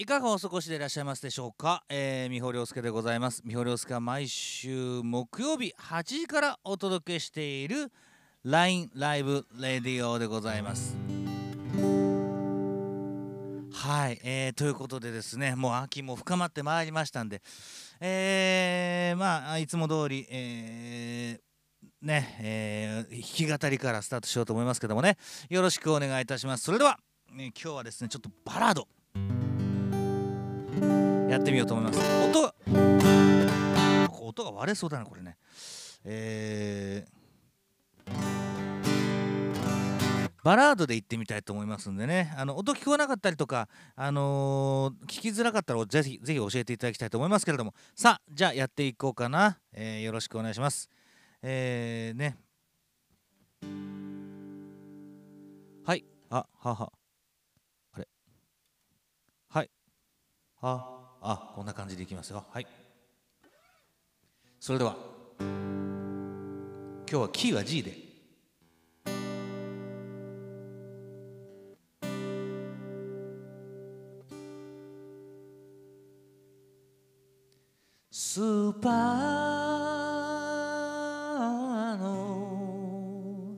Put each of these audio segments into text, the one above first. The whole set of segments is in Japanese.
いかがお過ごしでいらっしゃいますでしょうか、えー、美穂亮介でございます。美穂亮介は毎週木曜日8時からお届けしている LINE ライブレディオでございます。はい、えー、ということでですねもう秋も深まってまいりましたんでえー、まあいつも通りえーね、えー、弾き語りからスタートしようと思いますけどもねよろしくお願いいたします。それでは、ね、今日はですねちょっとバラード。やってみようと思います。音音が割れそうだなこれね。えー、バラードで行ってみたいと思いますんでね。あの音聞こえなかったりとか、あのー、聞きづらかったらぜひぜひ教えていただきたいと思いますけれども。さあじゃあやっていこうかな、えー、よろしくお願いします。えー、ね。はい。あはは。あれ。はい。ああこんな感じでいきますよ。はい。それでは今日はキーは G で。スーパーの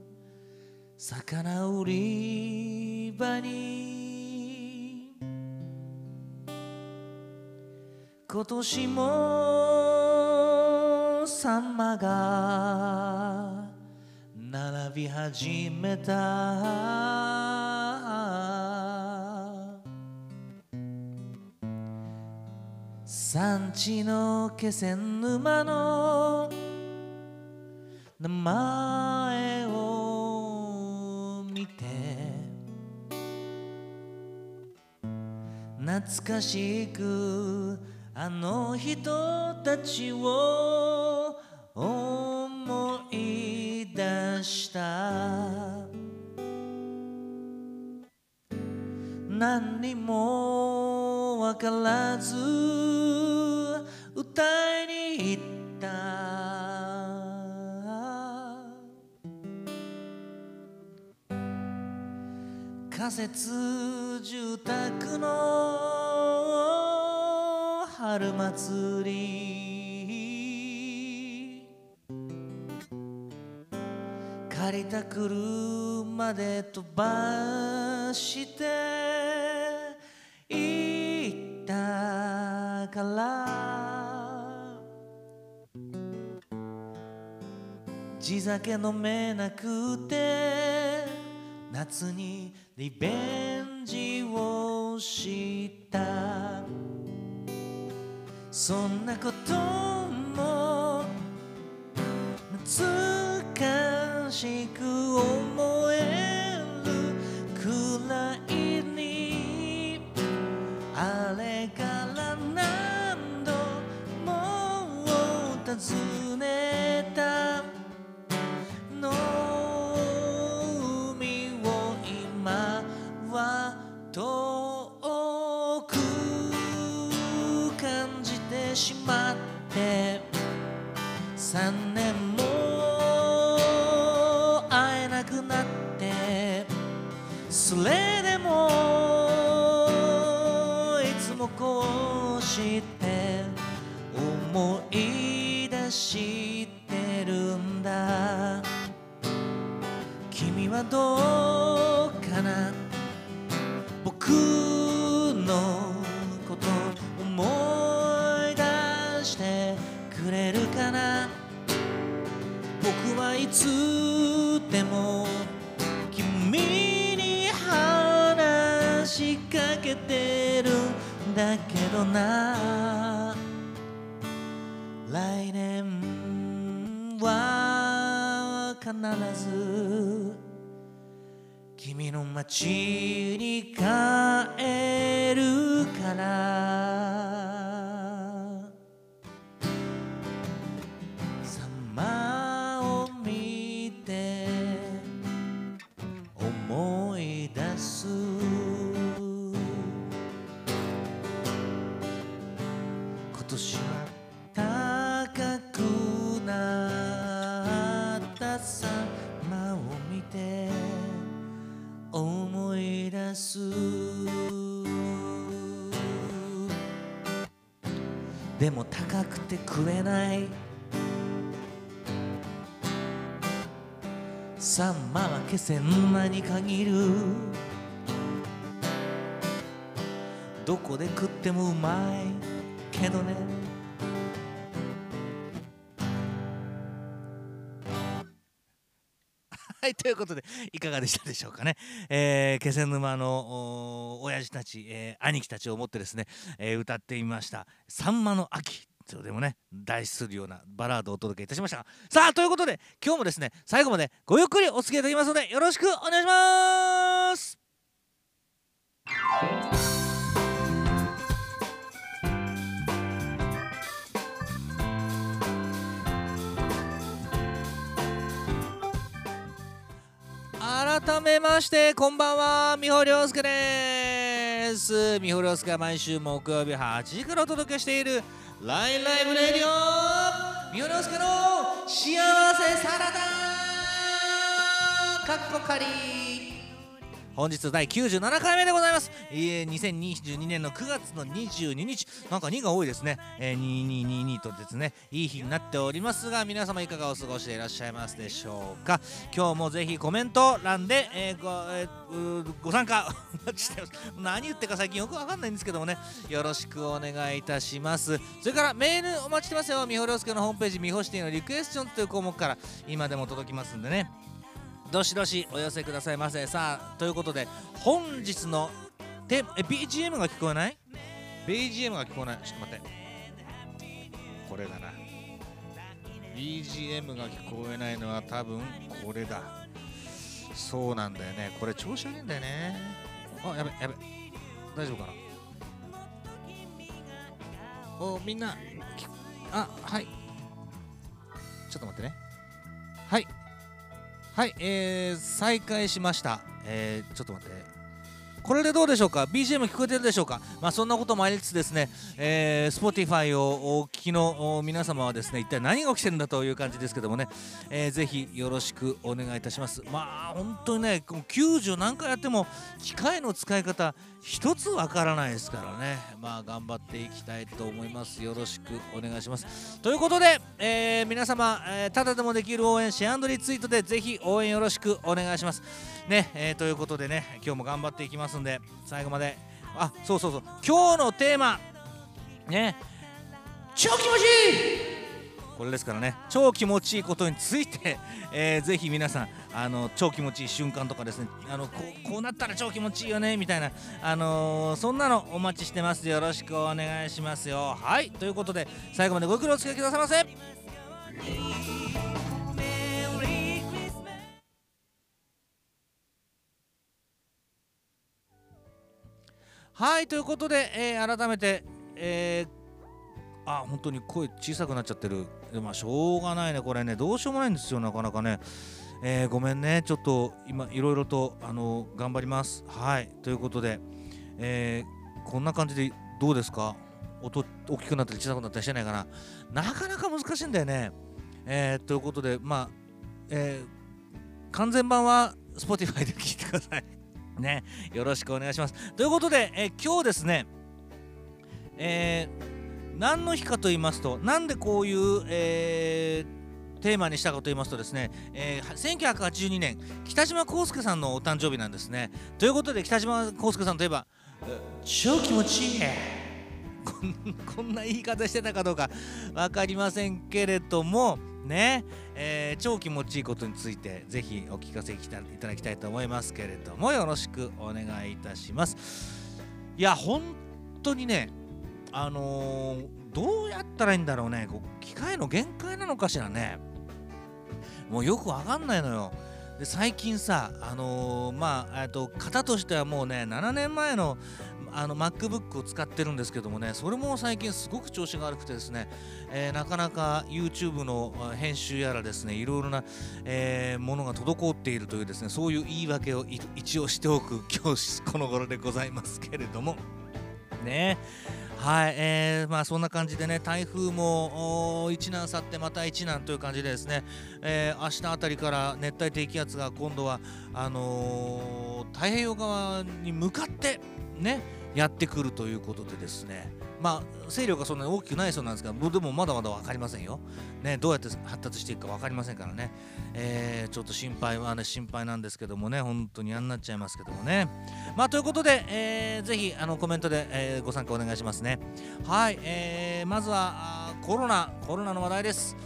魚売り場に今年もサンマが並び始めた。産地の気仙沼の名前を見て。懐かしくあの人たちを思い出した。何にもわからず歌いに行った。仮設住宅の春祭り。借りた車で飛ばして行ったから。地酒飲めなくて夏にリベンジをした。そんなことも懐かしく思えるくらいにあれから何度も訪ねどうかな？僕のこと思い出してくれるかな？僕はいつでも君に話しかけてるんだけどな。来年は必ず君の街に帰るか高くて食えない。サンマは気仙沼に限る。どこで食ってもうまい。けどね。はい、ということで、いかがでしたでしょうかね。えー、気仙沼の親父たち、えー、兄貴たちを思ってですね、えー、歌ってみました「さんまの秋」とでもね大するようなバラードをお届けいたしました。さあということで今日もですね最後までごゆっくりお付き合いいただきますのでよろしくお願いします。改めましてこんばんは三穂亮介です。三穂亮介は毎週木曜日8時からお届けしているラインライブレディオ。三穂亮介の幸せサラダ。かっこかり。本日第97回目でございます。えー、2022年の9月の22日、なんか2が多いですね。えー、2222とですね、いい日になっておりますが、皆様いかがお過ごしでいらっしゃいますでしょうか。今日もぜひコメント欄で、えー、ごえー、ご参加。何言ってか最近よくわかんないんですけどもね、よろしくお願いいたします。それからメールお待ちしてますよ。みほりょうすけのホームページ、みほシティのリクエスチョンという項目から今でも届きますんでね。どしどしお寄せくださいませ。さあということで本日のテえ BGM が聞こえない ?BGM が聞こえない。ちょっと待って。これだな。BGM が聞こえないのは多分これだ。そうなんだよね。これ調子悪いんだよね。あやべやべ。大丈夫かな？おみんなあはい。ちょっと待ってね。はいはい、えー、再開しました。えー、ちょっと待って。これでどうでしょうか ?BGM 聞こえてるでしょうか？まあそんなこともありつつですね、えー、Spotify をお聞きの皆様はですね、一体何が起きてるんだという感じですけどもね、えー、ぜひよろしくお願いいたします。まあ本当にね、90何回やっても機械の使い方一つわからないですからね、まあ頑張っていきたいと思います。よろしくお願いします。ということで、えー、皆様、えー、ただでもできる応援、シェアリツイートでぜひ応援よろしくお願いします。ね、えー、ということでね、今日も頑張っていきますんで、最後まで、あ、そうそうそう、今日のテーマ、ね、超気持ちいい。これですからね。超気持ちいいことについて、えー、ぜひ皆さんあの超気持ちいい瞬間とかですね。あのここうなったら超気持ちいいよねみたいな、あのー、そんなのお待ちしてますよ。ろしくお願いしますよ。はい。ということで最後までご苦労お付き合いくださいませ。はい。ということで、えー、改めて、えーあ本当に声小さくなっちゃってる。まあしょうがないねこれね。どうしようもないんですよなかなかね。えー、ごめんね。ちょっと今いろいろとあの頑張ります。はい。ということで、えー、こんな感じでどうですか？音大きくなったり小さくなったりしてないかな？なかなか難しいんだよね。えー、ということでまあ、え、完全版は Spotify で聞いてください。ね。よろしくお願いします。ということで、え、今日ですねえ何の日かと言いますとなんでこういう、えー、テーマにしたかと言いますとですね、えー、1982年北島康介さんのお誕生日なんですね。ということで北島康介さんといえば超気持ちいい こんな言い方してたかどうか分かりませんけれどもね、えー、超気持ちいいことについてぜひお聞かせいただきたいと思いますけれどもよろしくお願いいたします。いや本当にねあのー、どうやったらいいんだろうね。こう機械の限界なのかしらね。もうよくわかんないのよ。で最近さあのー、まあと型としてはもうね7年前のあの MacBook を使ってるんですけどもねそれも最近すごく調子が悪くてですね、えー、なかなか YouTube の編集やらですねいろいろな、えー、ものが滞っているというですねそういう言い訳を一応しておく今日この頃でございますけれども。ね。はい、えー、まあそんな感じでね、台風も一難去ってまた一難という感じでですね、えー、明日あたりから熱帯低気圧が今度はあのー、太平洋側に向かってね、やってくるということでですね。まあ勢力がそんなに大きくないそうなんですがでもまだまだ分かりませんよ、ね、どうやって発達していくか分かりませんからね、えー、ちょっと心配はね心配なんですけどもね。本当に嫌になっちゃいますけどもね。まあということで、えー、ぜひあのコメントで、えー、ご参加お願いしますね。はい、えー、まずはコロナコロナの話題です。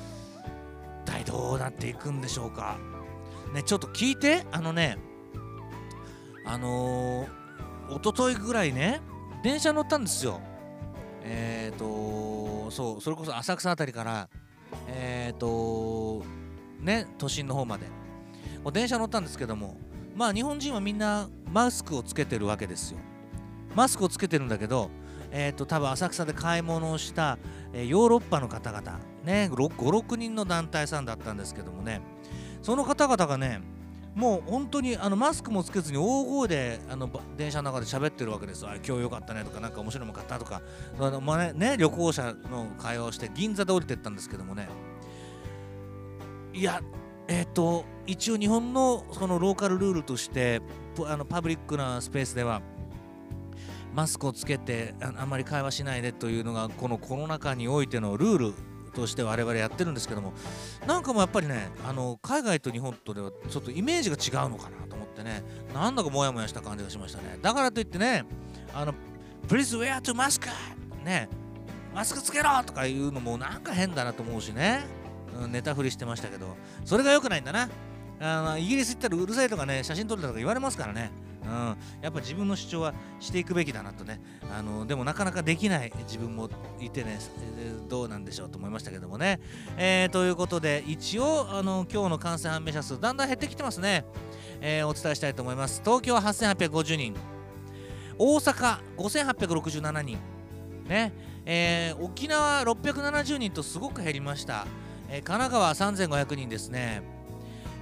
一体どうなっていくんでしょうか。ねちょっと聞いて。あのねあのー、一昨日ぐらいね電車乗ったんですよ。えっ、とそうそれこそ浅草辺りからえっ、とね都心の方まで。電車乗ったんですけどもまあ日本人はみんなマスクをつけてるわけですよ。マスクをつけてるんだけどえーと、多分浅草で買い物をした、え、ヨーロッパの方々ね56人の団体さんだったんですけどもね。その方々がねもう本当にあのマスクもつけずに大声であの電車の中で喋ってるわけですあ今日よかったねとかなんか面白いもん買ったとか。あの、まあね、ね、旅行者の会話をして銀座で降りてったんですけどもね。いやえっ、ー、と一応日本のそのローカルルールとしてあのパブリックなスペースではマスクをつけてあんまり会話しないでというのがこのコロナ禍においてのルール。として我々やってるんですけどもなんかもやっぱりねあの海外と日本とではちょっとイメージが違うのかなと思ってねなんだかモヤモヤした感じがしましたね。だからといってねあの Please wear to mask ねマスクつけろとかいうのもなんか変だなと思うしね、うん、ネタ振りしてましたけど。それが良くないんだな。あのイギリス行ったらうるさいとかね写真撮るとか言われますからね。うん、やっぱ自分の主張はしていくべきだなとね。あのでもなかなかできない自分もいてねどうなんでしょうと思いましたけどもね、えー、ということで一応あの今日の感染判明者数だんだん減ってきてますね、えー、お伝えしたいと思います。東京8850人。大阪5867人。ね。えー、沖縄670人とすごく減りました、えー、神奈川3500人ですね。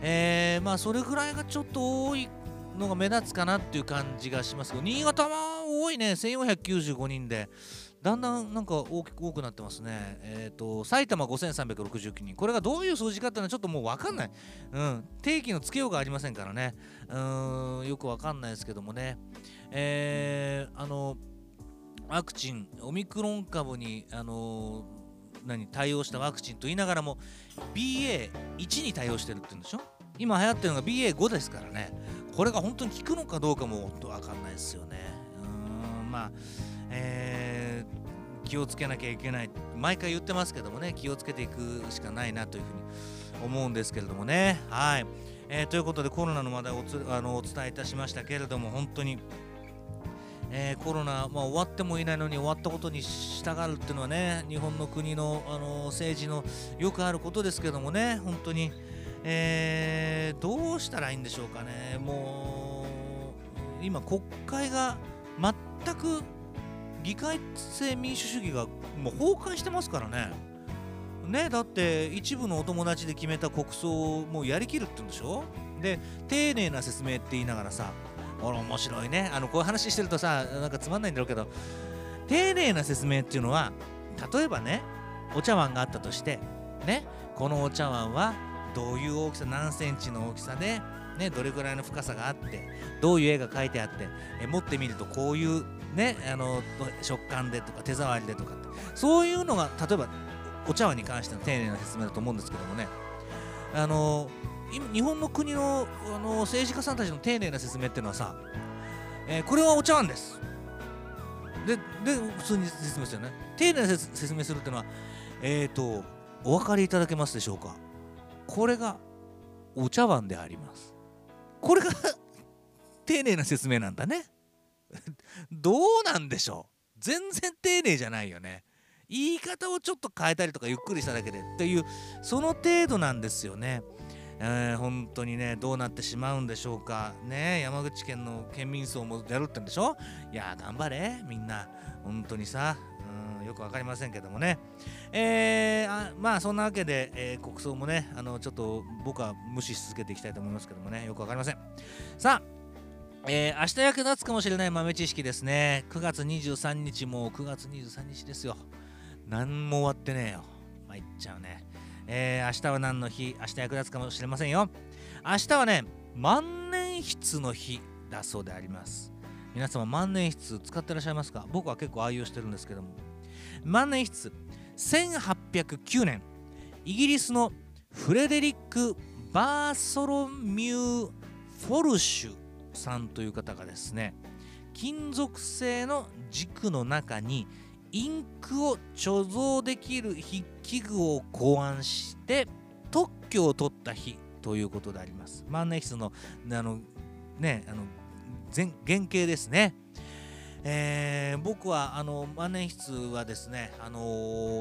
えー、まあそれぐらいがちょっと多いのが目立つかなっていう感じがしますけど新潟は多いね1495人でだんだんなんか大きく多くなってますね。えっ、ー、と、埼玉5369人。これがどういう数字かっていうのはちょっともうわかんない。うん。定期のつけようがありませんからね。うん、よくわかんないですけどもね。えー、あの、ワクチン、オミクロン株に、あの何、対応したワクチンと言いながらも、BA1 に対応してるって言うんでしょ？今流行ってるのが BA5 ですからね。これが本当に効くのかどうかも分かんないですよね。うんまあ、えー、気をつけなきゃいけない毎回言ってますけどもね気をつけていくしかないなというふうに思うんですけれどもね。はい、えー、ということでコロナの話題をあのお伝えいたしましたけれども本当に。えー、コロナ、まあ、終わってもいないのに終わったことに従うっていうのはね日本の国の、あの政治のよくあることですけどもね本当に、えー、どうしたらいいんでしょうかね、もう今、国会が全く議会制民主主義がもう崩壊してますからね。ね、だって一部のお友達で決めた国葬をもうやりきるって言うんでしょ。で丁寧な説明って言いながらさ俺面白いね。あのこういう話してるとさなんかつまんないんだろうけど丁寧な説明っていうのは例えばねお茶碗があったとしてねこのお茶碗はどういう大きさ何センチの大きさで、ね、どれぐらいの深さがあってどういう絵が描いてあってえ持ってみるとこういうねあの食感でとか手触りでとかって。そういうのが例えばお茶碗に関しての丁寧な説明だと思うんですけどもね。あの今日本の国のあの政治家さんたちの丁寧な説明っていうのはさ、えー、これはお茶碗です。でで普通に説明するよね。丁寧な説明するっていうのはえっ、ー、とお分かりいただけますでしょうか？これがお茶碗であります。これが丁寧な説明なんだね。どうなんでしょう。全然丁寧じゃないよね。言い方をちょっと変えたりとかゆっくりしただけで。っていうその程度なんですよね。えー、本当にねどうなってしまうんでしょうか。ね山口県の県民層もやるってんでしょ？いや頑張れみんな。本当にさ。よく分かりませんけどもね、えー、あまあそんなわけで、えー、国葬もねあのちょっと僕は無視し続けていきたいと思いますけどもねよく分かりませんさあえー、明日役立つかもしれない豆知識ですね。9月23日もう9月23日ですよ。何も終わってねえよ。参っちゃうね。えー、明日は何の日？明日役立つかもしれませんよ。明日はね、万年筆の日だそうであります。皆様万年筆使ってらっしゃいますか？僕は結構愛用してるんですけども万年筆1809年イギリスのフレデリック・バーソロミュー・フォルシュさんという方がですね金属製の軸の中にインクを貯蔵できる筆記具を考案して特許を取った日ということであります。万年筆のあのねあの原型ですね。えー、僕はあの万年筆はですね、あの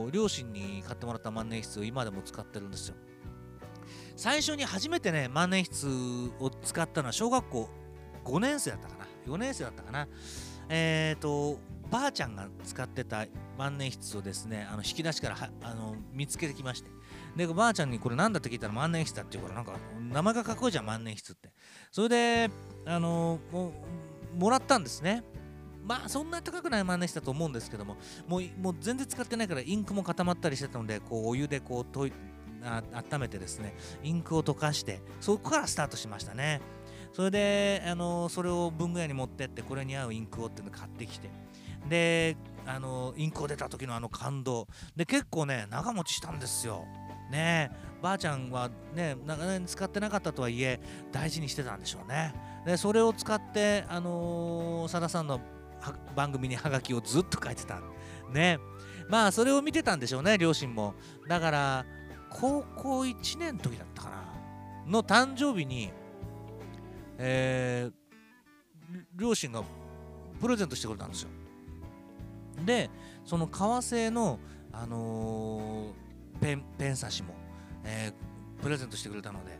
ー、両親に買ってもらった万年筆を今でも使ってるんですよ。最初に初めてね万年筆を使ったのは小学校5年生だったかな。4年生だったかな。えっ、ー、とばあちゃんが使ってた万年筆をですねあの引き出しからあの見つけてきまして。でばあちゃんにこれ何だって聞いたら万年筆だって言うからなんか名前がかっこいいじゃん万年筆って。それであのももらったんですね。まあそんな高くない万年筆だと思うんですけどももうもう全然使ってないからインクも固まったりしてたのでこうお湯でこうといあ温めてですねインクを溶かしてそこからスタートしましたね。それであのそれを文具屋に持ってってこれに合うインクをっていうのを買ってきてであのインクを出た時のあの感動。で結構ね長持ちしたんですよ。ねばあちゃんはね長年使ってなかったとはいえ大事にしてたんでしょうね。でそれを使ってあのさ、ださんの番組にハガキをずっと書いてた。ね。まあそれを見てたんでしょうね両親も。だから高校1年の時だったかな。の誕生日にえー、両親がプレゼントしてくれたんですよ。でその革製の、あのー、ペンペン差しも、えー、プレゼントしてくれたので、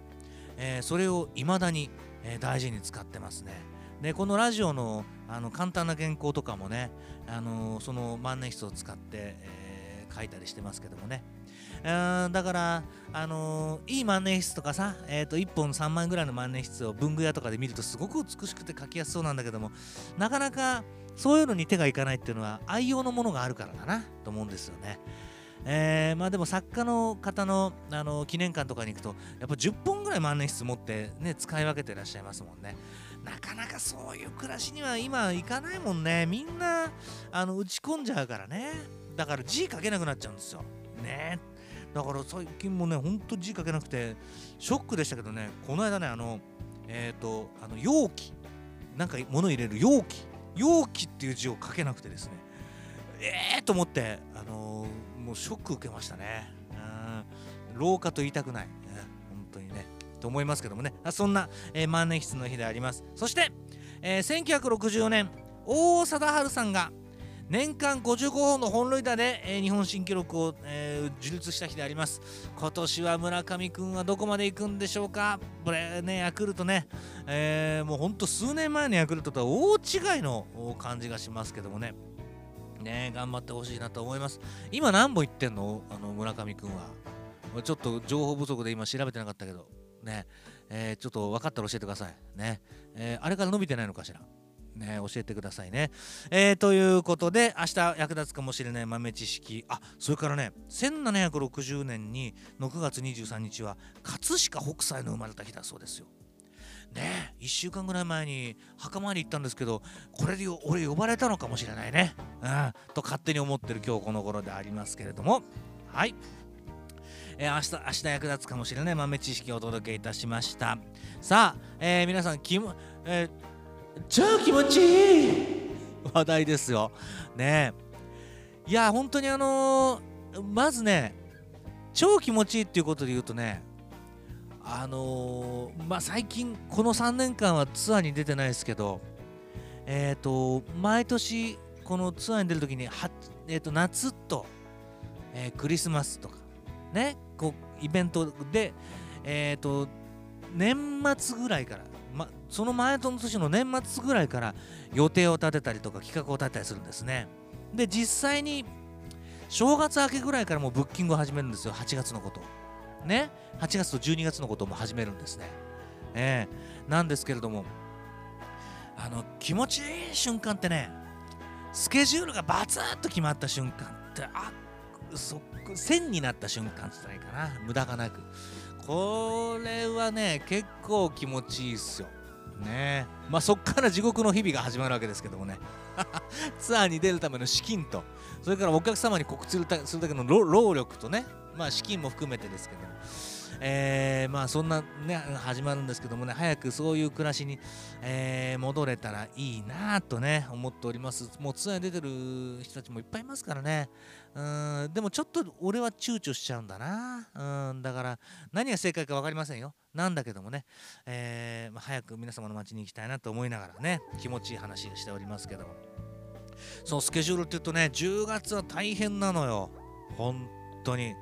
えー、それを未だに、え大事に使ってますね。でこのラジオのあの簡単な原稿とかもね、あのその万年筆を使って、え書いたりしてますけどもねだから、あの、いい万年筆とかさ、えー、と1本3万円ぐらいの万年筆を文具屋とかで見るとすごく美しくて書きやすそうなんだけどもなかなかそういうのに手がいかないっていうのは愛用のものがあるからだなと思うんですよね。えー、まあでも作家の方のあの記念館とかに行くとやっぱ10本ぐらい万年筆持ってね使い分けてらっしゃいますもんねなかなかそういう暮らしには今いかないもんね。みんなあの打ち込んじゃうからね。だから字書けなくなっちゃうんですよ。ね。だから最近もねほんと字書けなくてショックでしたけどね。この間ねあのえっ、ー、とあの容器。なんか物入れる容器。容器っていう字を書けなくてですね。ええー、と思ってあのー、もうショック受けましたね。うん。廊下と言いたくない、と思いますけどもね。そんな、えー、万年筆の日であります。そして、えー、1964年大貞治さんが年間55本の本塁打で、えー、日本新記録を、えー、樹立した日であります。今年は村上君はどこまで行くんでしょうか。これねヤクルトね、えー、もうほんと数年前のヤクルトとは大違いの感じがしますけどもね。ね頑張ってほしいなと思います。今何本いってんの？あの村上君は。ちょっと情報不足で今調べてなかったけど。ね、えー、ちょっと分かったら教えてください。ね、えー、あれから伸びてないのかしら？ね、教えてくださいね。えー、ということで明日役立つかもしれない豆知識。あそれからね1760年にの9月23日は葛飾北斎の生まれた日だそうですよ。ね1週間ぐらい前に墓参り行ったんですけどこれで俺呼ばれたのかもしれないね、うん、と勝手に思ってる今日この頃でありますけれども。はい。えー、明日明日役立つかもしれない。豆知識をお届けいたしました。さあ、えー、皆さんきも、えー超気持ちいい。話題ですよ。ねいや、本当にあのー、まずね、超気持ちいいっていうことで言うとね、あのー、まあ、最近、この3年間はツアーに出てないですけど、えっ、ー、と、毎年、このツアーに出るときに、はえーと、夏と、えクリスマスとか、ね、こうイベントで、えっ、と、年末ぐらいからま、その前の年の年末ぐらいから予定を立てたりとか企画を立てたりするんですね。で実際に正月明けぐらいからもうブッキングを始めるんですよ。8月のこと。ね。8月と12月のことも始めるんですね。ええ。ー、なんですけれどもあの気持ちいい瞬間ってねスケジュールがバツッと決まった瞬間ってあっそ線になった瞬間じゃないかな。無駄がなく。これはね結構気持ちいいっすよ。ね。まあそっから地獄の日々が始まるわけですけどもね。ツアーに出るための資金と。それからお客様に告知するだけの労力とね。まあ資金も含めてですけど。もえー、まあそんなね始まるんですけどもね。早くそういう暮らしに、えー、戻れたらいいなとね思っております。もうツアーに出てる人たちもいっぱいいますからね。うんでもちょっと俺は躊躇しちゃうんだな。うんだから何が正解か分かりませんよ。なんだけどもね、えーまあ、早く皆様の街に行きたいなと思いながらね気持ちいい話をしておりますけども。そのスケジュールって言うとね10月は大変なのよ。本当に。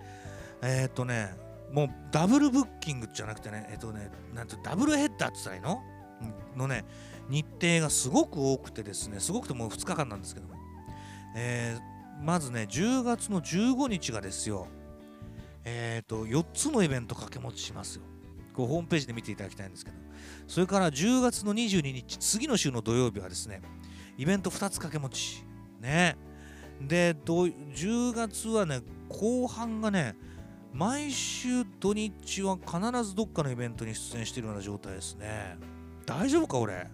えー、とねもうダブルブッキングじゃなくてね、えっとね、なんてダブルヘッダーって言ったらいいの？のね、日程がすごく多くてですね、すごくてもう2日間なんですけども、えー、まずね、10月の15日がですよ、えっ、ー、と、4つのイベント掛け持ちしますよ。こうホームページで見ていただきたいんですけど、それから10月の22日、次の週の土曜日はですね、イベント2つ掛け持ち。ね。で、10月はね、後半がね、毎週土日は必ずどっかのイベントに出演してるような状態ですね。大丈夫か俺？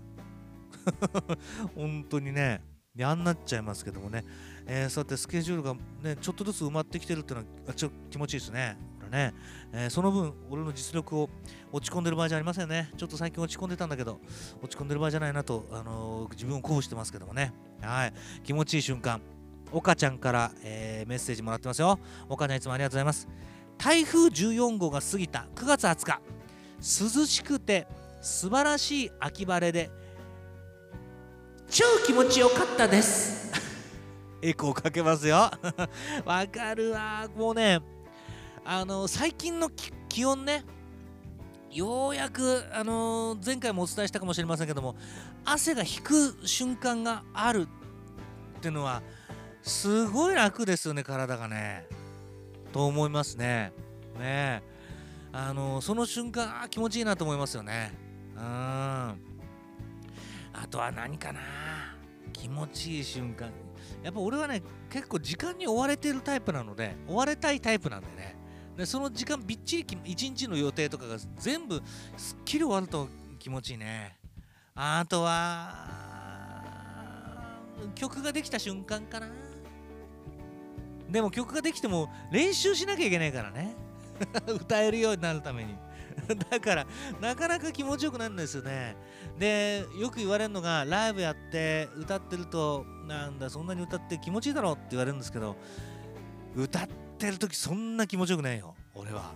本当にね、やんなっちゃいますけどもね、えー、そうやってスケジュールがね、ちょっとずつ埋まってきてるっていうのはちょ気持ちいいですね。これね、えー、その分、俺の実力を落ち込んでる場合じゃありませんね。ちょっと最近落ち込んでたんだけど、落ち込んでる場合じゃないなと、あのー、自分を鼓舞してますけどもね。はい、気持ちいい瞬間。岡ちゃんから、え、メッセージもらってますよ。岡ちゃんいつもありがとうございます。台風14号が過ぎた9月20日涼しくて素晴らしい秋晴れで超気持ちよかったですエコーかけますよ わかるわもうねあの最近の気温ねようやく、あのー、前回もお伝えしたかもしれませんけども汗が引く瞬間があるっていうのはすごい楽ですよね体がねと思いますね。ねえあのその瞬間あ気持ちいいなと思いますよね。うん。あとは何かな気持ちいい瞬間。やっぱ俺はね結構時間に追われてるタイプなので追われたいタイプなんでね。でその時間びっちり一日の予定とかが全部すっきり終わると気持ちいいね。あとは曲ができた瞬間かな。でも曲ができても練習しなきゃいけないからね 歌えるようになるために だからなかなか気持ちよくなるんですよね。でよく言われるのがライブやって歌ってるとなんだそんなに歌って気持ちいいだろうって言われるんですけど歌ってる時そんな気持ちよくないよ俺は。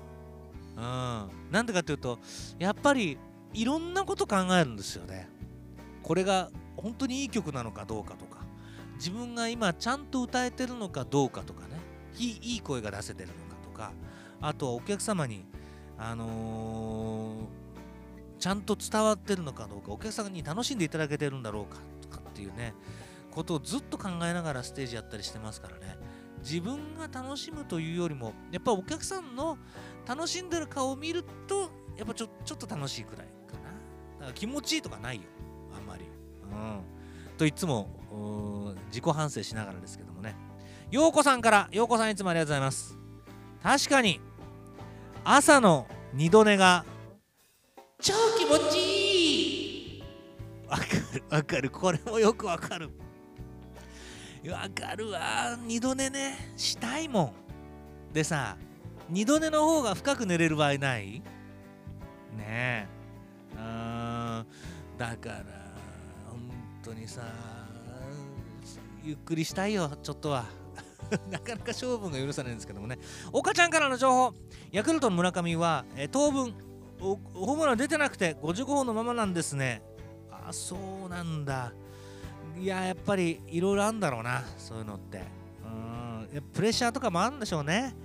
うん。なんでかっていうとやっぱりいろんなこと考えるんですよね。これが本当にいい曲なのかどうかとか。自分が今ちゃんと歌えてるのかどうかとかね。いい声が出せてるのかとか。あとはお客様にあのー、ちゃんと伝わってるのかどうかお客様に楽しんでいただけてるんだろうかとかっていうねことをずっと考えながらステージやったりしてますからね。自分が楽しむというよりもやっぱお客さんの楽しんでる顔を見るとやっぱちょちょっと楽しいくらいかな。だから気持ちいいとかないよ。あんまり。うん。といつも自己反省しながらですけどもね。ようこさんからようこさんいつもありがとうございます。確かに朝の二度寝が超気持ちいい。わかるわかる。これもよくわかる。わかるわ。二度寝ね。したいもん。でさ二度寝の方が深く寝れる場合ない？ねえ。うん。だから本当にさゆっくりしたいよちょっとは なかなか勝負が許さないんですけどもね。岡ちゃんからの情報。ヤクルトの村上は、え当分ホームラン出てなくて55本のままなんですね。あそうなんだ。いややっぱりいろいろあるんだろうなそういうのって。うん。プレッシャーとかもあるんでしょうね。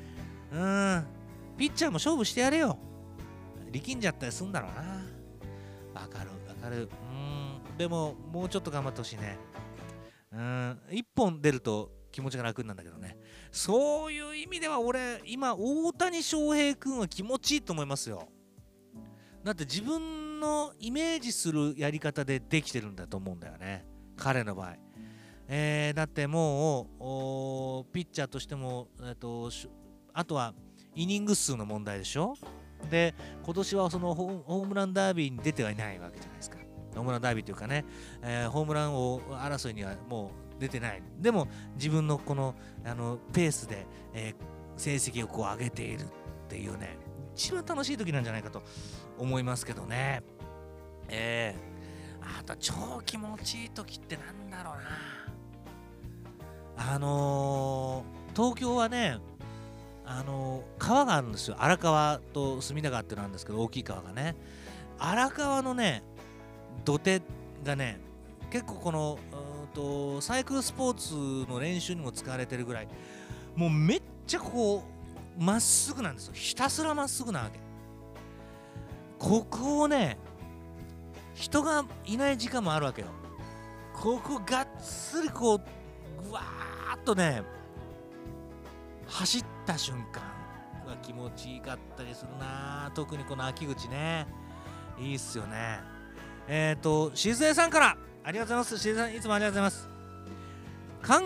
うん。ピッチャーも勝負してやれよ。力んじゃったりするんだろうな。わかるわかる。うん。でももうちょっと頑張ってほしいね。うん。1本出ると気持ちが楽なんだけどね。そういう意味では俺今大谷翔平君は気持ちいいと思いますよ。だって自分のイメージするやり方でできてるんだと思うんだよね。彼の場合、えー、だってもうピッチャーとしても、えーと、あとはイニング数の問題でしょ。で今年はそのホームランダービーに出てはいないわけじゃないですか。ホームランダービーというかね、えーホームラン王争いにはもう出てない。でも自分のこのあのペースで、えー成績をこう上げているっていうね一番楽しい時なんじゃないかと思いますけどね。えー、あと超気持ちいい時ってなんだろうな。あのー東京はねあの川があるんですよ。荒川と隅田川っていうのがあるんですけど大きい川がね。荒川のね土手がね結構このとサイクルスポーツの練習にも使われてるぐらい。もうめっちゃこうまっすぐなんですよ。ひたすらまっすぐなわけ。ここをね人がいない時間もあるわけよ。ここがっつりこうぐわーっとね走った瞬間うわ気持ちいいかったりするな特にこの秋口ね。いいっすよね。えっ、ー、としずえさんから。ありがとうございます。しずえさんいつもありがとうございます。韓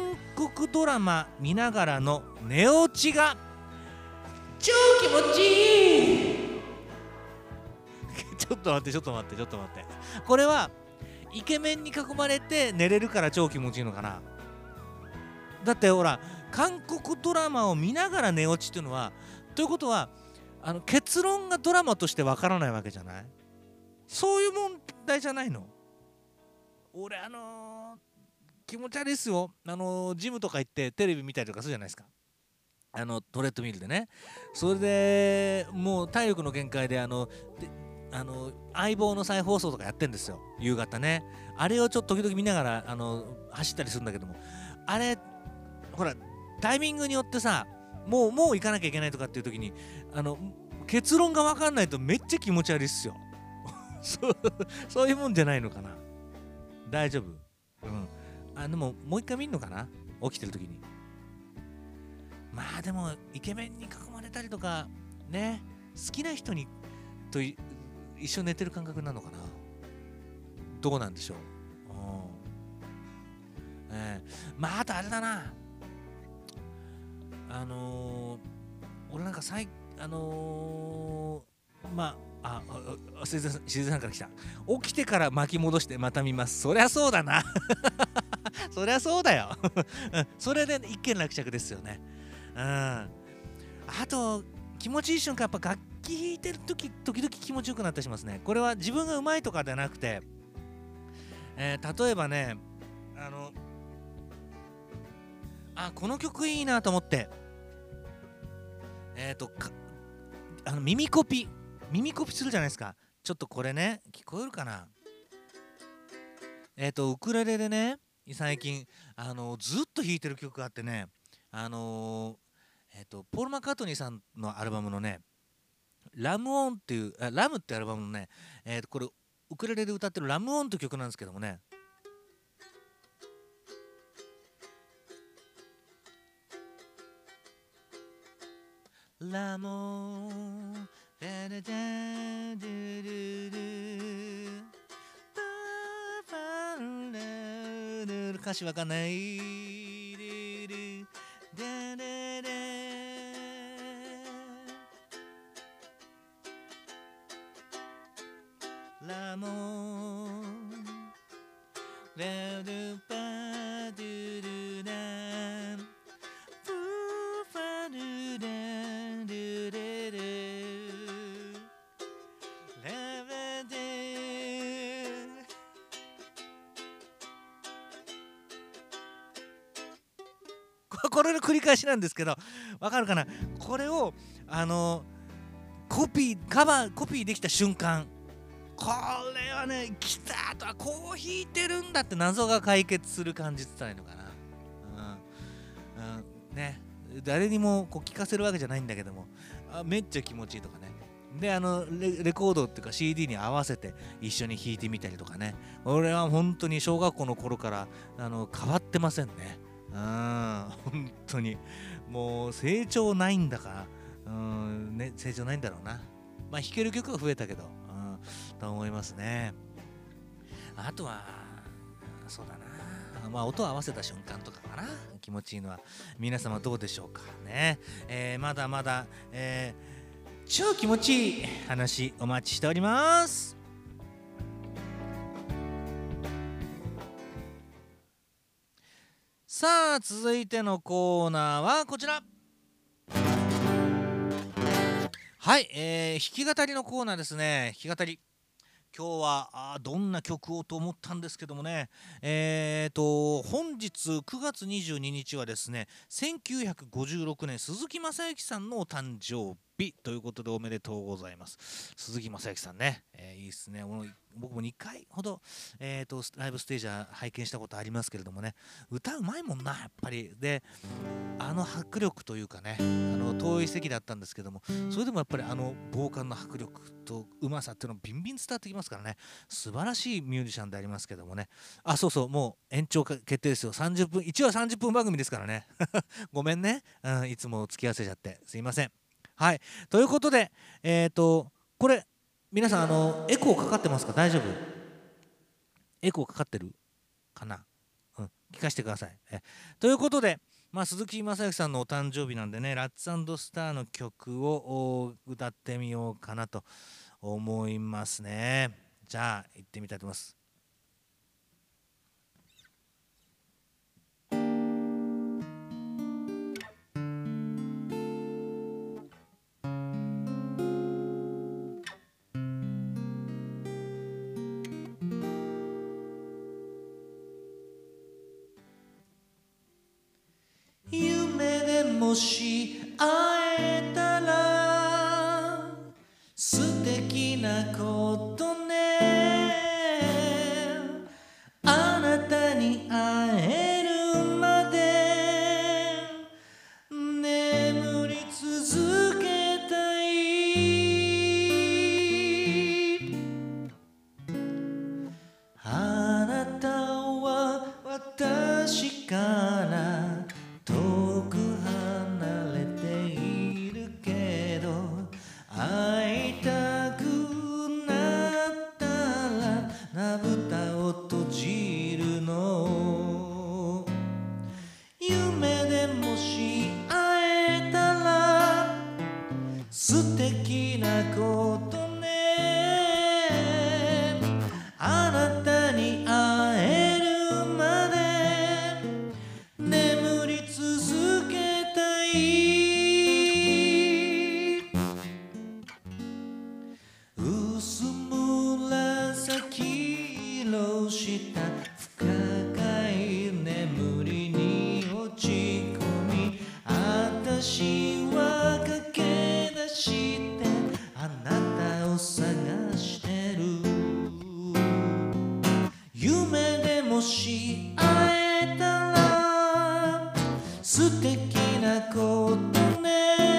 国ドラマ見ながらの寝落ちが。超気持ちいい。ちょっと待ってちょっと待ってちょっと待って。これはイケメンに囲まれて寝れるから超気持ちいいのかな。だってほら韓国ドラマを見ながら寝落ちっていうのはということはあの結論がドラマとしてわからないわけじゃない？そういう問題じゃないの？俺あのー気持ち悪いっすよ。あのージムとか行ってテレビ見たりとかするじゃないですか。あのトレッドミルでね。それでもう体力の限界であのであの相棒の再放送とかやってんですよ。夕方ね。あれをちょっと時々見ながらあの走ったりするんだけども。あれほらタイミングによってさもうもう行かなきゃいけないとかっていう時にあの結論が分かんないとめっちゃ気持ち悪いっすよ。そういうもんじゃないのかな。大丈夫。うん。あでももう一回見んのかな？起きてる時に。まあでもイケメンに囲まれたりとかね？好きな人にと一緒に寝てる感覚なのかな？どうなんでしょう、うん。ええまああとあれだな。あのー俺なんかさいあのーまああああしずさんさんから来た。起きてから巻き戻してまた見ます。そりゃそうだな。そりゃそうだよ。それで一件落着ですよね。うん。あと気持ちいい瞬間やっぱ楽器弾いてる時時々気持ちよくなったりしますね。これは自分がうまいとかじゃなくて、えー例えばねあのあこの曲いいなと思ってえっ、とかあの耳コピ耳コピするじゃないですか。ちょっとこれね聞こえるかな？えっ、とウクレレでね最近あのずっと弾いてる曲があってねあのえっ、とポール・マカートニーさんのアルバムのね「ラムオン」っていうあラムってアルバムのね、えーとこれウクレレで歌ってる「ラムオン」っていう曲なんですけどもね。ラモンダダダドゥドゥドゥパーパーラルル歌詞わかんないこれの繰り返しなんですけどわかるかな？これをあのコピーカバーコピーできた瞬間これはね来たとはこう弾いてるんだって謎が解決する感じって言ったらいいのかな。うん、うん、ね。誰にもこう聞かせるわけじゃないんだけどもあめっちゃ気持ちいいとかね。であのレレコードっていうか CD に合わせて一緒に弾いてみたりとかね。俺は本当に小学校の頃からあの変わってませんね。うん。本当に。もう成長ないんだから。うん。ね成長ないんだろうな。まあ弾ける曲が増えたけど、うん、と思いますね。あとはそうだな。まあ音を合わせた瞬間とかかな。気持ちいいのは。皆様どうでしょうか。ね、えーまだまだ、えー超気持ちいい話お待ちしております。さあ続いてのコーナーはこちら。はい、えー、弾き語りのコーナーですね。弾き語り。今日はあどんな曲をと思ったんですけどもね。えーと本日9月22日はですね1956年鈴木雅之さんのお誕生日ということでおめでとうございます。鈴木雅之さんね、えー、いいですね。僕も2回ほど、えーと、ライブステージは拝見したことありますけれどもね。歌うまいもんなやっぱり。であの迫力というかね。あの遠い席だったんですけども。それでもやっぱりあのボーカルの迫力とうまさっていうのビンビン伝わってきますからね。素晴らしいミュージシャンでありますけどもね。あそうそう。もう延長決定ですよ。30分一応30分番組ですからね。ごめんね、うん、いつも付き合わせちゃって。すいません。はい。ということでえっ、ー、とこれ皆さんあのエコーかかってますか？大丈夫？エコーかかってる？かな？うん。聞かせてください。えということでまあ、鈴木雅之さんのお誕生日なんでねラッツスターの曲を歌ってみようかなと思いますね。じゃあ行ってみたいと思います。もし会ことね。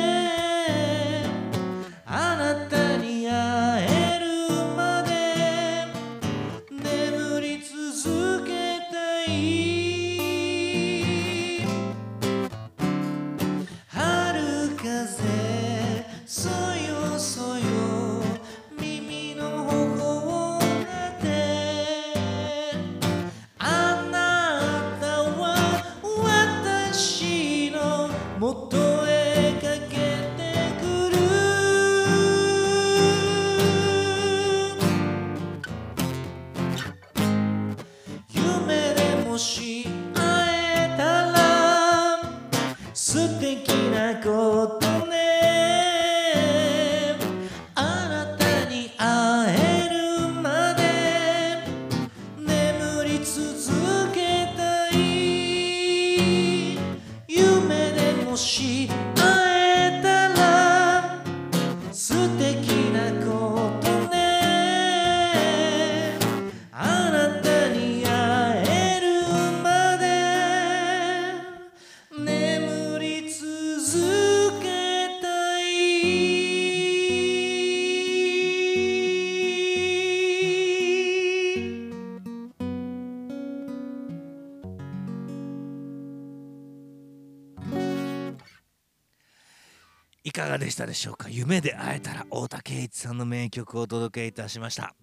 いかがでしたでしょうか？夢で会えたら太田圭一さんの名曲をお届けいたしました。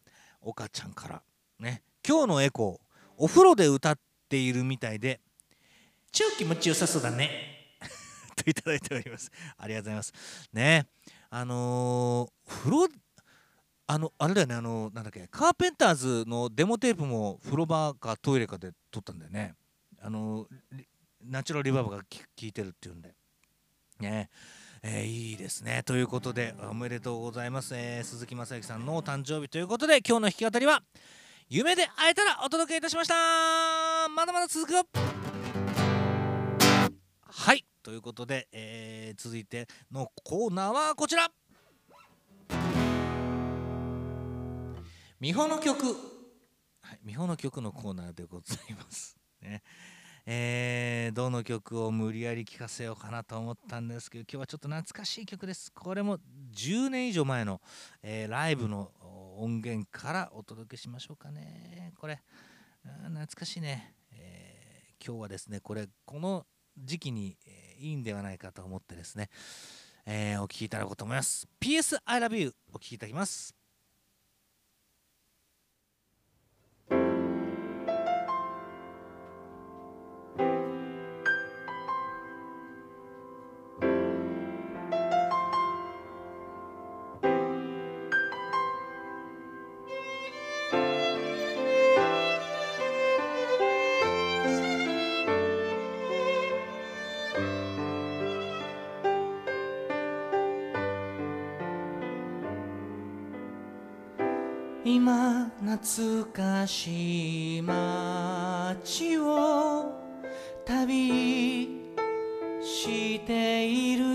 岡ちゃんからね今日のエコーお風呂で歌っているみたいで超気持ちよさそうだね。といただいております。ありがとうございます。ねあのー、風呂あのあれだよねあのなんだっけカーペンターズのデモテープも風呂場かトイレかで撮ったんだよね。あのナチュラルリバーブが効いてるっていうんで。ね。ええー、いいですね。ということでおめでとうございます、えー、鈴木雅之さんのお誕生日ということで今日の弾き語りは夢で会えたらお届けいたしました。まだまだ続くよ。はい。ということで、えー、続いてのコーナーはこちら。美穂の曲、はい、美穂の曲のコーナーでございます。ね。えー、どの曲を無理やり聴かせようかなと思ったんですけど今日はちょっと懐かしい曲です。これも10年以上前の、えー、ライブの音源からお届けしましょうかね。これ。懐かしいね、えー、今日はですねこれこの時期に、えいいんではないかと思ってですね、えお聴きいただこうと思います。PS I love you お聴きいただきます。今懐かしい街を旅している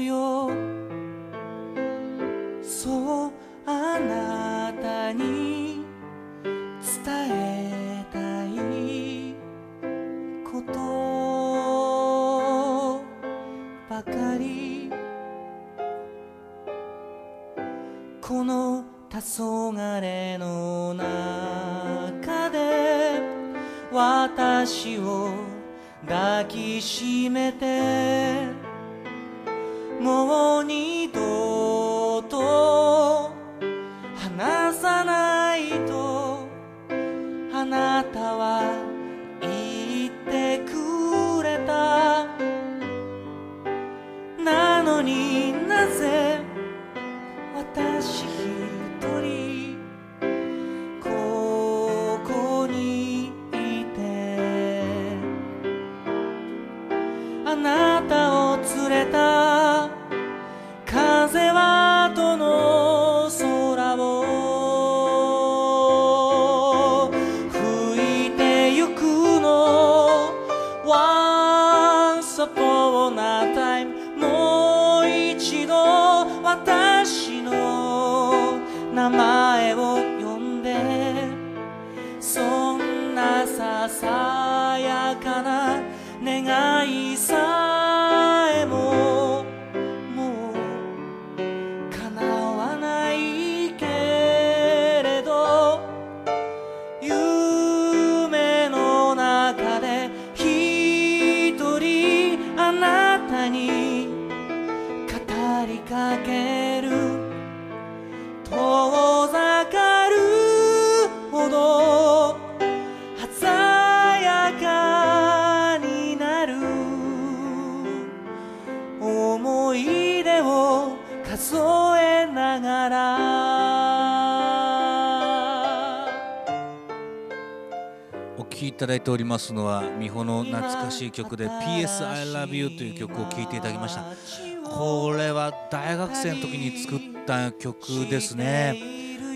だいておりますのは美穂の懐かしい曲で「PS I Love You」という曲を聴いていただきました。これは大学生の時に作った曲ですね。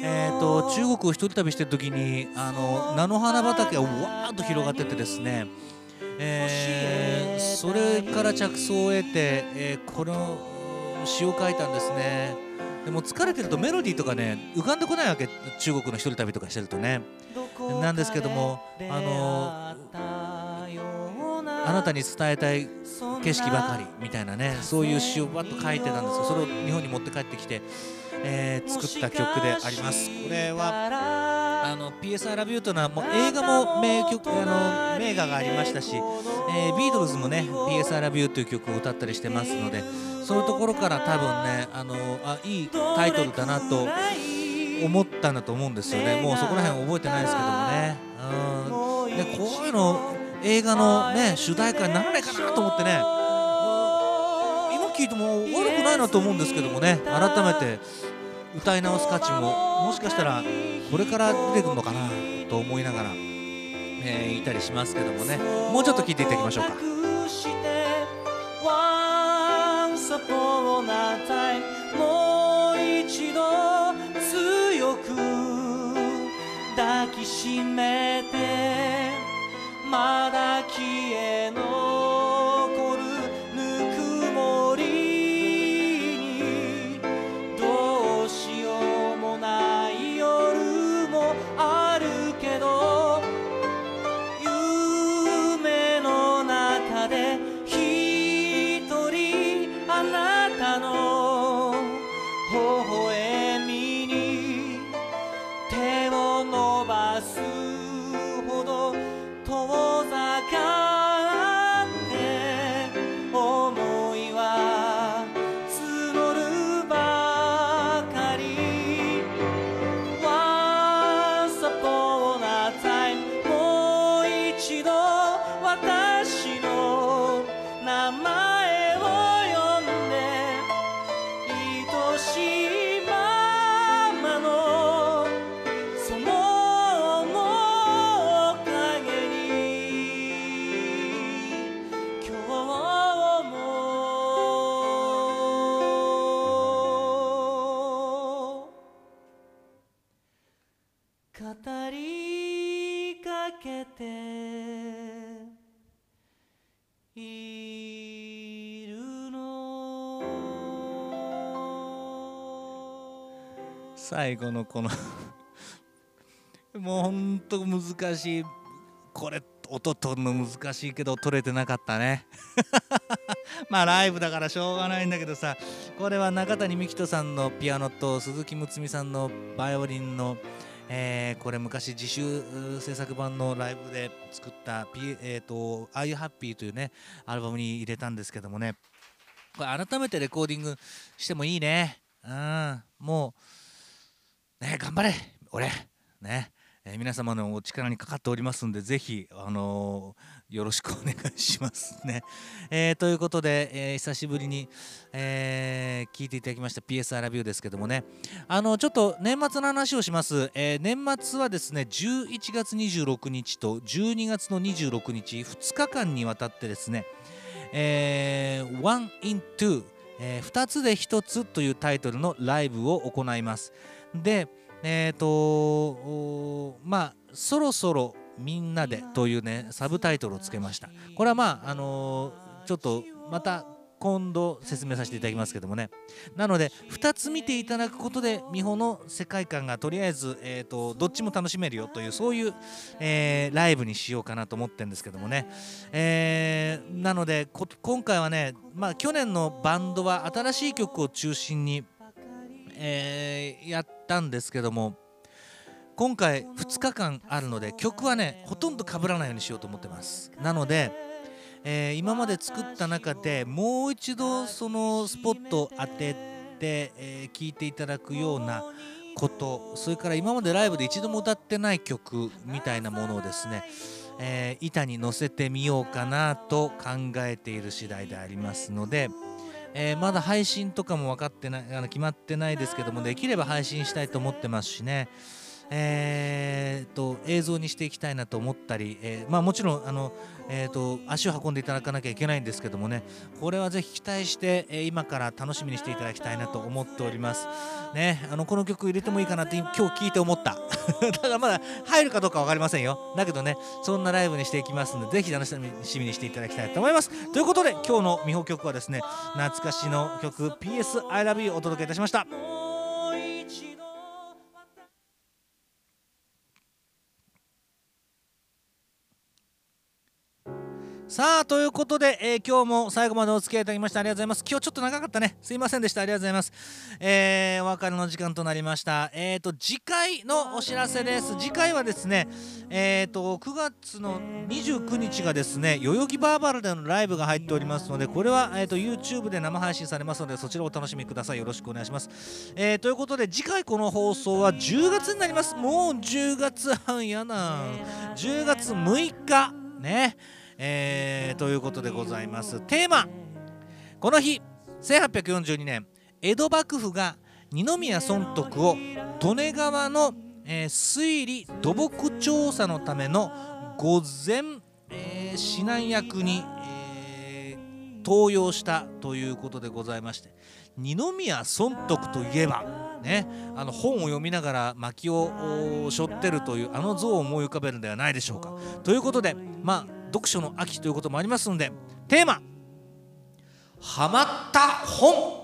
えーと、中国を一人旅してる時にあの菜の花畑がわーっと広がっててですね、えー、それから着想を得て、えー、この詩を書いたんですね。でも疲れてるとメロディーとかね浮かんでこないわけ。中国の一人旅とかしてるとね。なんですけどもあのあなたに伝えたい景色ばかりみたいなねそういう詩をバッと書いてたんですがそれを日本に持って帰ってきて、えー、作った曲であります。これはあの PS I Love You というのはもう映画も名曲あの名画がありましたし、えー、ビートルズもね PS I Love You という曲を歌ったりしてますのでそういうところから多分ねあのあいいタイトルだなと思ったんだと思うんですよね。もうそこら辺覚えてないですけどもね、うん、でこういうの映画のね主題歌にならないかなと思ってね。今聞いても悪くないなと思うんですけどもね。改めて歌い直す価値ももしかしたらこれから出てくるのかなと思いながら、えー、いたりしますけどもね。もうちょっと聞いていただきましょうか。めてまだ最後のこの もうほんと難しい。これ音取るの難しいけど取れてなかったね。まあライブだからしょうがないんだけどさこれは中谷美紀人さんのピアノと鈴木睦美さんのバイオリンの、えこれ昔自主制作版のライブで作った「P えー、と Are You Happy」というねアルバムに入れたんですけどもね。これ改めてレコーディングしてもいいね。うん。もうね頑張れ俺。ね。えー皆様のお力にかかっておりますんでぜひ、あのーよろしくお願いします。ね。えーということで、え久しぶりに、え聞いていただきました PS アラビューですけどもね。あのちょっと年末の話をします、え年末はですね11月26日と12月の26日2日間にわたってですねえー、One in Two、2つで1つというタイトルのライブを行います。で、えっ、とまあそろそろみんなでというねサブタイトルをつけました。これはまああのーちょっとまた今度説明させていただきますけどもねなので2つ見ていただくことで美穂の世界観がとりあえず、えー、とどっちも楽しめるよというそういう、えーライブにしようかなと思ってるんですけどもね、えーなので今回はね、まあ、去年のバンドは新しい曲を中心に、えーやったんですけども今回2日間あるので曲はねほとんど被らないようにしようと思ってます。なので、えー今まで作った中でもう一度そのスポットを当てて、えー聴いていただくようなことそれから今までライブで一度も歌ってない曲みたいなものをですね、えー板に乗せてみようかなと考えている次第でありますので、えーまだ配信とかも分かってないあの決まってないですけどもできれば配信したいと思ってますしね。えー、と映像にしていきたいなと思ったり、えーまあ、もちろんあの、えー、と足を運んでいただかなきゃいけないんですけどもね。これはぜひ期待して、え今から楽しみにしていただきたいなと思っております。ね、あのこの曲入れてもいいかなって今日聞いて思った。ただまだ入るかどうか分かりませんよ。だけどねそんなライブにしていきますのでぜひ楽しみにしていただきたいと思います。ということで今日の美穂曲はですね懐かしの曲 PS I love you お届けいたしました。さあということで、えー今日も最後までお付き合いいただきましてありがとうございます。今日ちょっと長かったね。すいませんでした。ありがとうございます。えーお別れの時間となりました。えっ、と次回のお知らせです。次回はですねえっ、と9月の29日がですね代々木バーバルでのライブが入っておりますのでこれは、えー、と YouTube で生配信されますのでそちらをお楽しみください。よろしくお願いします、えということで次回この放送は10月になります。もう10月半やな。10月6日。ね。えーということでございます。テーマ。この日1842年江戸幕府が二宮尊徳を利根川の、えー推理土木調査のための御前、えー指南役に、え登用したということでございまして二宮尊徳といえばねあの本を読みながら薪を背負ってるというあの像を思い浮かべるんではないでしょうか。ということでまあ読書の秋ということもありますのでテーマ「ハマった本」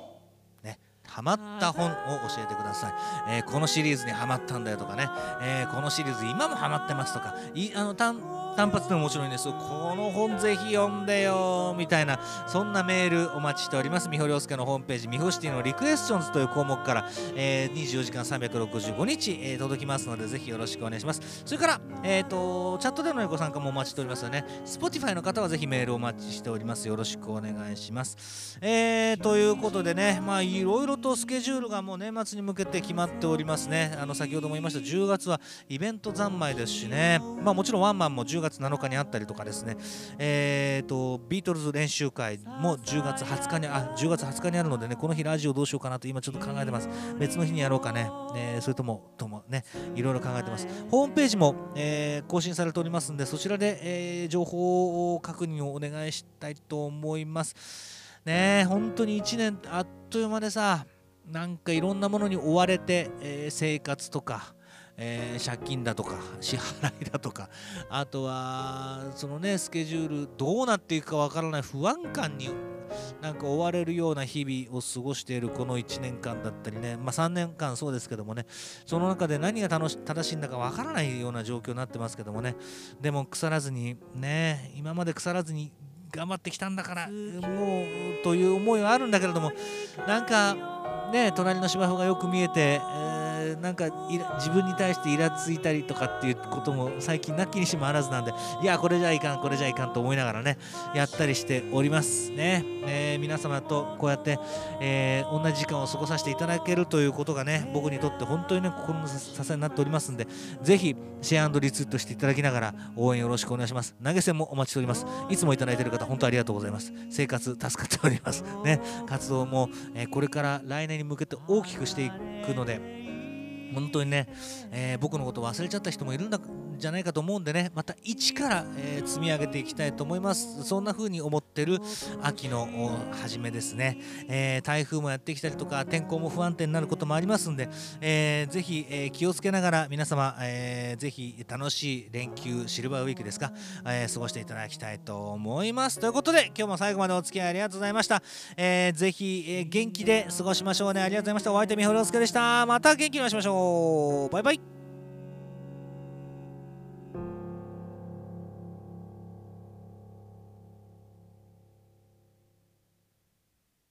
ハマった本を教えてください、えー、このシリーズにハマったんだよとかね、えー、このシリーズ今もハマってますとか。いあの単発でももちろんです。この本ぜひ読んでよみたいなそんなメールお待ちしております。美穂亮介のホームページ美穂シティのリクエスチョンズという項目から、えー、24時間365日、えー、届きますのでぜひよろしくお願いします。それから、えーと、チャットでのご参加もお待ちしておりますよね。Spotify の方はぜひメールお待ちしております。よろしくお願いします。えー、ということでねまあいろいろとスケジュールがもう年末に向けて決まっておりますね。あの先ほども言いました10月はイベント三昧ですしね。まあもちろんワンマンも10月7日にあったりとかですね、えーと、ビートルズ練習会も10月20日にあ10月20日にあるのでねこの日ラジオどうしようかなと今ちょっと考えてます。別の日にやろうかね、えー、それともともねいろいろ考えてます。ホームページも、えー、更新されておりますんでそちらで、えー、情報確認をお願いしたいと思います。ね本当に1年あっという間でさなんかいろんなものに追われて、えー、生活とかえー、借金だとか 支払いだとかあとはそのねスケジュールどうなっていくかわからない不安感になんか追われるような日々を過ごしているこの1年間だったりね、まあ、3年間そうですけどもね。その中で何が楽し正しいんだかわからないような状況になってますけどもね。でも腐らずにね今まで腐らずに頑張ってきたんだからもうという思いはあるんだけれどもなんかね隣の芝生がよく見えて、なんか自分に対してイラついたりとかっていうことも最近なきにしもあらずなんでいやこれじゃいかんこれじゃいかんと思いながらねやったりしておりますね、えー、皆様とこうやって、えー、同じ時間を過ごさせていただけるということがね僕にとって本当にね心の支えになっておりますんでぜひシェアリツイートしていただきながら応援よろしくお願いします。投げ銭もお待ちしております。いつもいただいている方本当ありがとうございます。生活助かっております。ね活動も、えー、これから来年に向けて大きくしていくので本当にね、えー、僕のこと忘れちゃった人もいるんだじゃないかと思うんでねまた一から、えー、積み上げていきたいと思います。そんな風に思ってる秋の初めですね、えー、台風もやってきたりとか天候も不安定になることもありますんで、えー、ぜひ、えー、気をつけながら皆様、えー、ぜひ楽しい連休シルバーウィークですか、え、過ごしていただきたいと思います。ということで今日も最後までお付き合いありがとうございました、えー、ぜひ、え、元気で過ごしましょうね。ありがとうございました。お相手みほろすけでした。また元気にお会いしましょう。バイバイ。